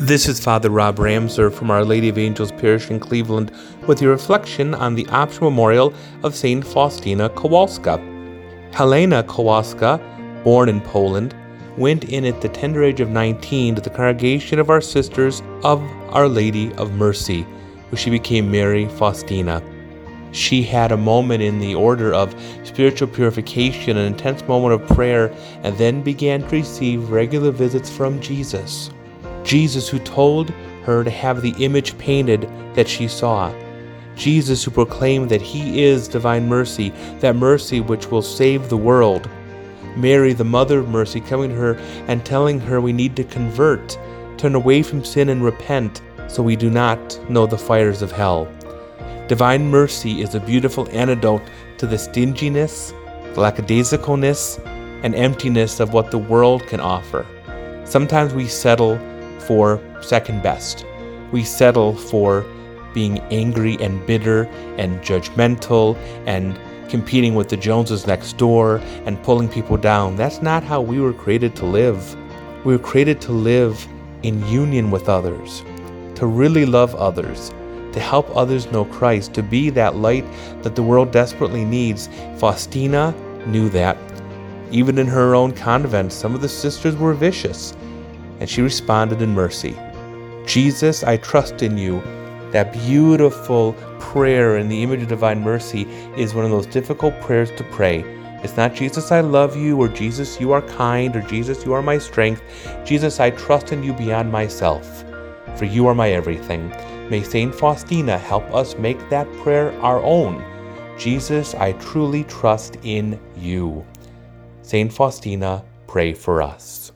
This is Father Rob Ramser from Our Lady of Angels Parish in Cleveland with your reflection on the optional memorial of St. Faustina Kowalska. Helena Kowalska, born in Poland, went in at the tender age of 19 to the congregation of our sisters of Our Lady of Mercy, where she became Mary Faustina. She had a moment in the order of spiritual purification, an intense moment of prayer, and then began to receive regular visits from Jesus. Jesus, who told her to have the image painted that she saw. Jesus, who proclaimed that He is divine mercy, that mercy which will save the world. Mary, the Mother of Mercy, coming to her and telling her we need to convert, turn away from sin and repent, so we do not know the fires of hell. Divine mercy is a beautiful antidote to the stinginess, lackadaisicalness, and emptiness of what the world can offer. Sometimes we settle for second best. We settle for being angry and bitter and judgmental and competing with the Joneses next door and pulling people down. That's not how we were created to live. We were created to live in union with others, to really love others, to help others know Christ, to be that light that the world desperately needs. Faustina knew that. Even in her own convent, some of the sisters were vicious and she responded in mercy. Jesus, I trust in you. That beautiful prayer in the image of divine mercy is one of those difficult prayers to pray. It's not Jesus, I love you, or Jesus, you are kind, or Jesus, you are my strength. Jesus, I trust in you beyond myself, for you are my everything. May St. Faustina help us make that prayer our own. Jesus, I truly trust in you. St. Faustina, pray for us.